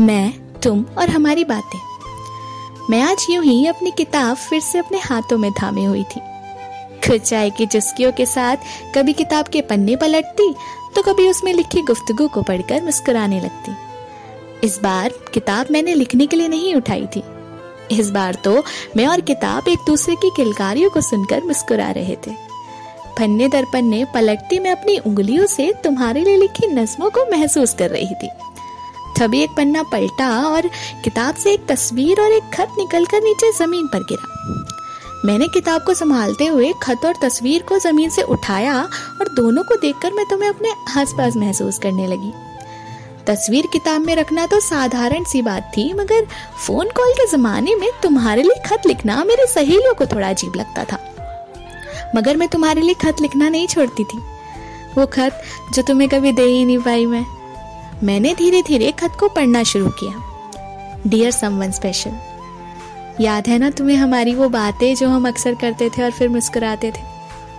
मैं, तुम और हमारी बातें। मैं आज यूँ ही अपनी किताब फिर से अपने हाथों में थामे हुई थी। कुछ चाय की चुस्कियों के साथ कभी किताब के पन्ने पलटती तो कभी उसमें लिखी गुफ्तगु को पढ़कर मुस्कुराने लगती। इस बार किताब मैंने लिखने के लिए नहीं उठाई थी। इस बार तो मैं और किताब एक दूसरे की किलकारियों को सुनकर मुस्कुरा रहे थे। पन्ने दर पन्ने पलटती मैं अपनी उंगलियों से तुम्हारे लिए लिखी नज्मों को महसूस कर रही थी। तभी एक पन्ना पलटा और किताब से एक तस्वीर और एक खत निकलकर नीचे ज़मीन पर गिरा। मैंने किताब को संभालते हुए खत और तस्वीर को ज़मीन से उठाया और दोनों को देखकर मैं तुम्हें अपने आसपास महसूस करने लगी। तस्वीर किताब में रखना तो साधारण सी बात थी, मगर फ़ोन कॉल के जमाने में तुम्हारे लिए खत लिखना मेरे सहेलियों को थोड़ा अजीब लगता था। मगर मैं तुम्हारे लिए खत लिखना नहीं छोड़ती थी। वो खत जो तुम्हें कभी दे ही नहीं पाई मैं। मैंने धीरे धीरे खत को पढ़ना शुरू किया। डियर समवन स्पेशल याद है ना तुम्हें हमारी वो बातें जो हम अक्सर करते थे और फिर मुस्कुराते थे?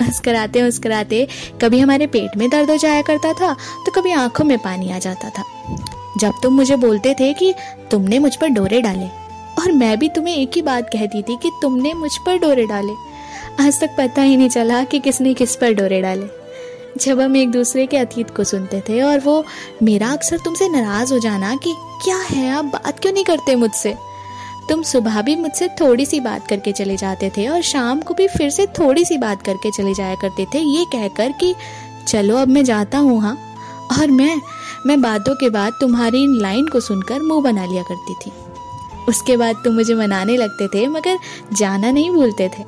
मुस्कुराते मुस्कुराते कभी हमारे पेट में दर्द हो जाया करता था तो कभी आँखों में पानी आ जाता था। जब तुम मुझे बोलते थे कि तुमने मुझ पर डोरे डाले, और मैं भी तुम्हें एक ही बात कहती थी कि तुमने मुझ पर डोरे डाले, आज तक पता ही नहीं चला कि किसने किस पर डोरे डाले। जब हम एक दूसरे के अतीत को सुनते थे और वो, मेरा अक्सर तुमसे नाराज़ हो जाना कि क्या है, आप बात क्यों नहीं करते मुझसे? तुम सुबह भी मुझसे थोड़ी सी बात करके चले जाते थे और शाम को भी फिर से थोड़ी सी बात करके चले जाया करते थे, ये कहकर कि, चलो अब मैं जाता हूँ हाँ। और मैं मैं बातों के बाद तुम्हारी इन लाइन को सुनकर मुँह बना लिया करती थी। उसके बाद तुम मुझे मनाने लगते थे, मगर जाना नहीं भूलते थे।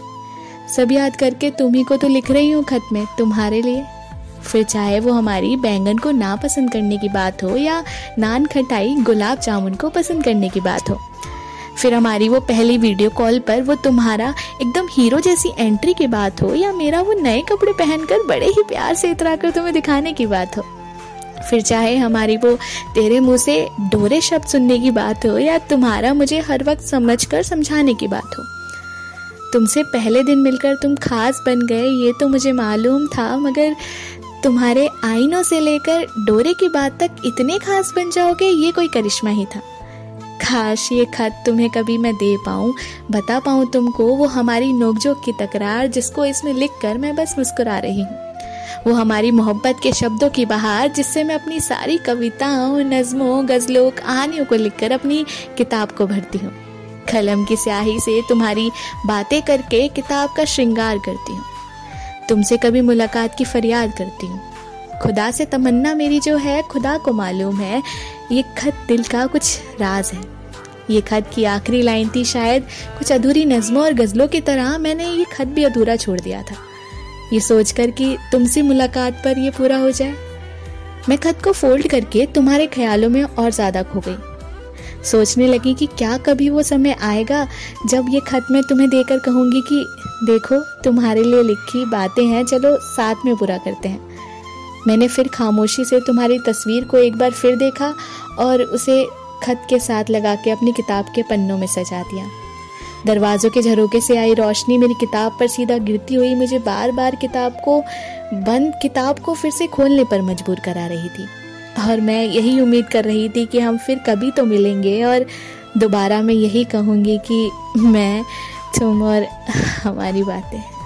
सब याद करके तुम ही को तो लिख रही हूँ खत में, तुम्हारे लिए। फिर चाहे वो हमारी बैंगन को ना पसंद करने की बात हो या नान खटाई गुलाब जामुन को पसंद करने की बात हो। फिर हमारी वो पहली वीडियो कॉल पर वो तुम्हारा एकदम हीरो जैसी एंट्री की बात हो या मेरा वो नए कपड़े पहनकर बड़े ही प्यार से इतरा कर तुम्हें दिखाने की बात हो। फिर चाहे हमारी वो तेरे मुँह से डोरे शब्द सुनने की बात हो या तुम्हारा मुझे हर वक्त समझ कर समझाने की बात हो। तुमसे पहले दिन मिलकर तुम खास बन गए, ये तो मुझे मालूम था, मगर तुम्हारे आईनों से लेकर डोरे की बात तक इतने खास बन जाओगे, ये कोई करिश्मा ही था। काश ये खत तुम्हें कभी मैं दे पाऊँ, बता पाऊँ तुमको, वो हमारी नोकझोंक की तकरार जिसको इसमें लिख कर मैं बस मुस्कुरा रही हूँ। वो हमारी मोहब्बत के शब्दों की बहार जिससे मैं अपनी सारी कविताओं, नज्मों, गज़लों, कहानियों को लिखकर अपनी किताब को भरती हूँ। कलम की स्याही से तुम्हारी बातें करके किताब का श्रृंगार करती हूँ। तुमसे कभी मुलाकात की फरियाद करती हूँ। खुदा से तमन्ना मेरी जो है, खुदा को मालूम है, ये खत दिल का कुछ राज है। ये खत की आखिरी लाइन थी शायद कुछ अधूरी नज्मों और गज़लों की तरह, मैंने ये खत भी अधूरा छोड़ दिया था। ये सोचकर कि तुमसे मुलाकात पर ये पूरा हो जाए। मैं खत को फोल्ड करके तुम्हारे ख्यालों में और ज़्यादा खो गई। सोचने लगी कि क्या कभी वो समय आएगा जब ये खत मैं तुम्हें देकर कहूँगी कि देखो, तुम्हारे लिए लिखी बातें हैं, चलो साथ में पूरा करते हैं। मैंने फिर खामोशी से तुम्हारी तस्वीर को एक बार फिर देखा और उसे खत के साथ लगा के अपनी किताब के पन्नों में सजा दिया। दरवाज़ों के झरोके से आई रोशनी मेरी किताब पर सीधा गिरती हुई मुझे बार बार किताब को, बंद किताब को फिर से खोलने पर मजबूर करा रही थी। और मैं यही उम्मीद कर रही थी कि हम फिर कभी तो मिलेंगे और दोबारा मैं यही कहूँगी कि मैं तुम और हमारी बातें।